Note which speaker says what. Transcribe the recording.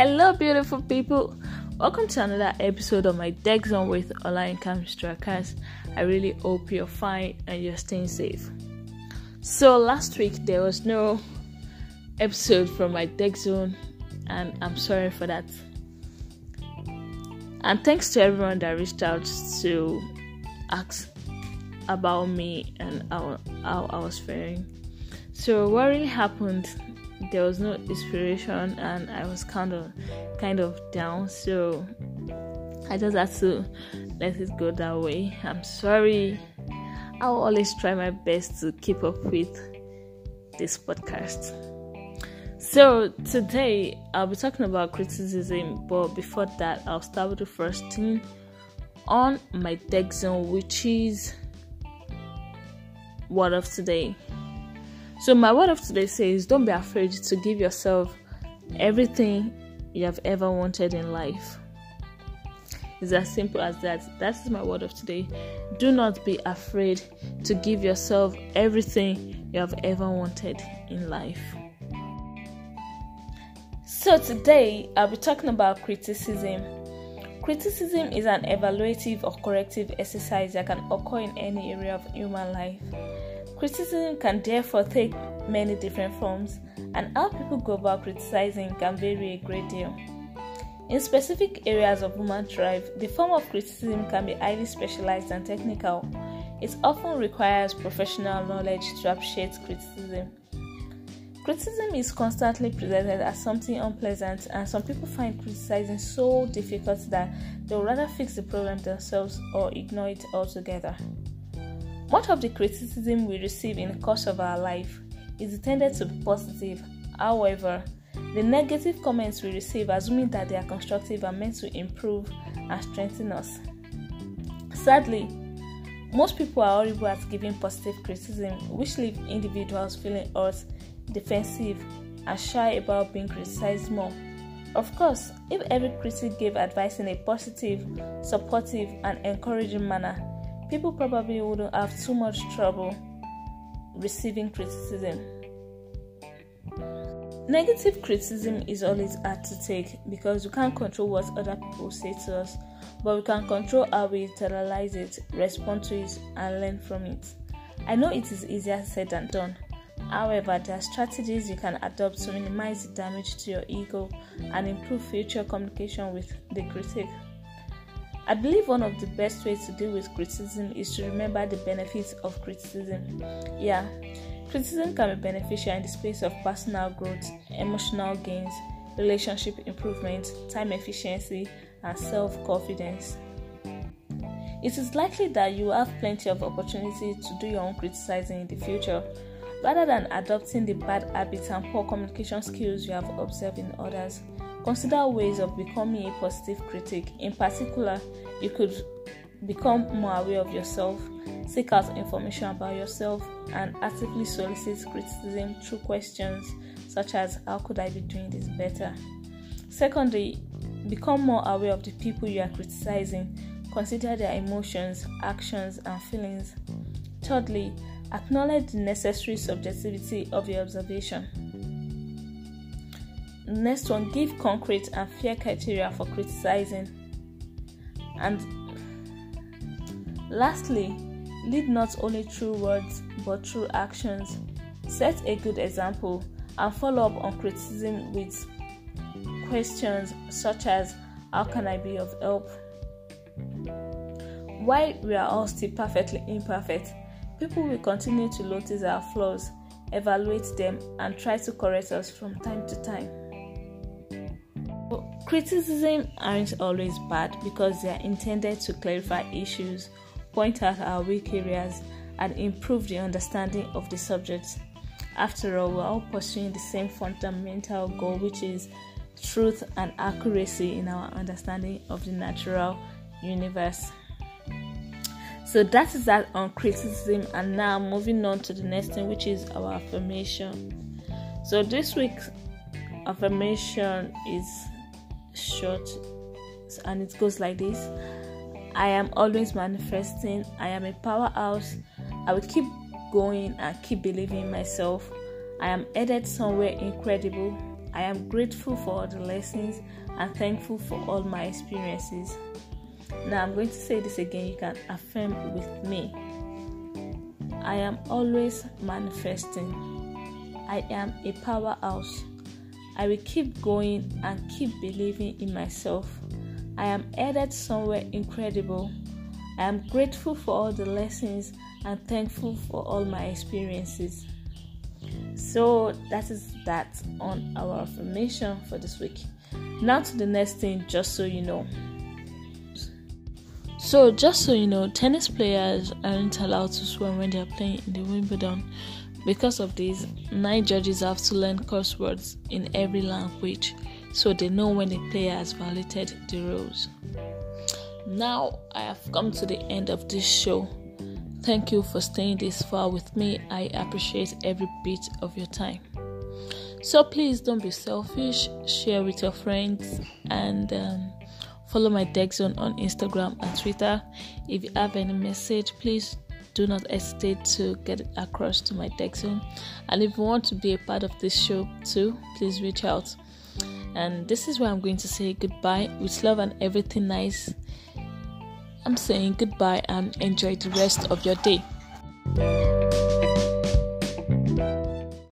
Speaker 1: Hello, beautiful people. Welcome to another episode of my Deck Zone with Online Strikers. I really hope you're fine and you're staying safe. So, last week there was no episode from my Deck Zone, and I'm sorry for that. And thanks to everyone that reached out to ask about me and how, how I was faring. So, what really happened there was no inspiration and I was kind of kind of down so I just had to let it go that way. I'm sorry. I'll always try my best to keep up with this podcast. So today I'll be talking about criticism, but before that I'll start with the first thing on my deck zone, which is what of today. So, my word of today says don't be afraid to give yourself everything you have ever wanted in life. It's as simple as that. That is my word of today. Do not be afraid to give yourself everything you have ever wanted in life. So, today I'll be talking about criticism. Criticism is an evaluative or corrective exercise that can occur in any area of human life. Criticism can therefore take many different forms, and how people go about criticizing can vary a great deal. In specific areas of human thrive, the form of criticism can be highly specialized and technical. It often requires professional knowledge to appreciate criticism. Criticism is constantly presented as something unpleasant, and some people find criticizing so difficult that they would rather fix the problem themselves or ignore it altogether. Much of the criticism we receive in the course of our life is intended to be positive. However, the negative comments we receive, assuming that they are constructive, are meant to improve and strengthen us. Sadly, most people are horrible at giving positive criticism, which leaves individuals feeling hurt, defensive, and shy about being criticized more. Of course, if every critic gave advice in a positive, supportive, and encouraging manner, people probably wouldn't have too much trouble receiving criticism. Negative criticism is always hard to take because we can't control what other people say to us, but we can control how we internalize it, respond to it, and learn from it. I know it is easier said than done. However, there are strategies you can adopt to minimize the damage to your ego and improve future communication with the critic. I believe one of the best ways to deal with criticism is to remember the benefits of criticism. Yeah, criticism can be beneficial in the space of personal growth, emotional gains, relationship improvement, time efficiency, and self confidence. It is likely that you have plenty of opportunity to do your own criticizing in the future rather than adopting the bad habits and poor communication skills you have observed in others. Consider ways of becoming a positive critic. In particular, you could become more aware of yourself, seek out information about yourself, and actively solicit criticism through questions such as How could I be doing this better? Secondly, become more aware of the people you are criticizing. Consider their emotions, actions, and feelings. Thirdly, acknowledge the necessary subjectivity of your observation. Next one, give concrete and fair criteria for criticizing. And lastly, lead not only through words but through actions. Set a good example and follow up on criticism with questions such as How can I be of help? While we are all still perfectly imperfect, people will continue to notice our flaws, evaluate them, and try to correct us from time to time. Criticism aren't always bad because they are intended to clarify issues, point out our weak areas, and improve the understanding of the subject. After all, we're all pursuing the same fundamental goal, which is truth and accuracy in our understanding of the natural universe. So that is that on criticism, and now moving on to the next thing, which is our affirmation. So this week's affirmation is short and it goes like this I am always manifesting, I am a powerhouse, I will keep going and keep believing in myself. I am headed somewhere incredible. I am grateful for all the lessons and thankful for all my experiences. Now I'm going to say this again. You can affirm with me. I am always manifesting. I am a powerhouse. I will keep going and keep believing in myself. I am headed somewhere incredible. I am grateful for all the lessons and thankful for all my experiences. So that is that on our affirmation for this week. Now to the next thing, just so you know. So, just so you know, tennis players aren't allowed to swear when they are playing in the Wimbledon. Because of this, nine judges have to learn curse words in every language so they know when a player has violated the rules. Now, I have come to the end of this show. Thank you for staying this far with me. I appreciate every bit of your time. So, please don't be selfish, share with your friends, and um, Follow my Deck on Instagram and Twitter. If you have any message, please do not hesitate to get across to my Zone. And if you want to be a part of this show too, please reach out. And this is where I'm going to say goodbye with love and everything nice. I'm saying goodbye and enjoy the rest of your day.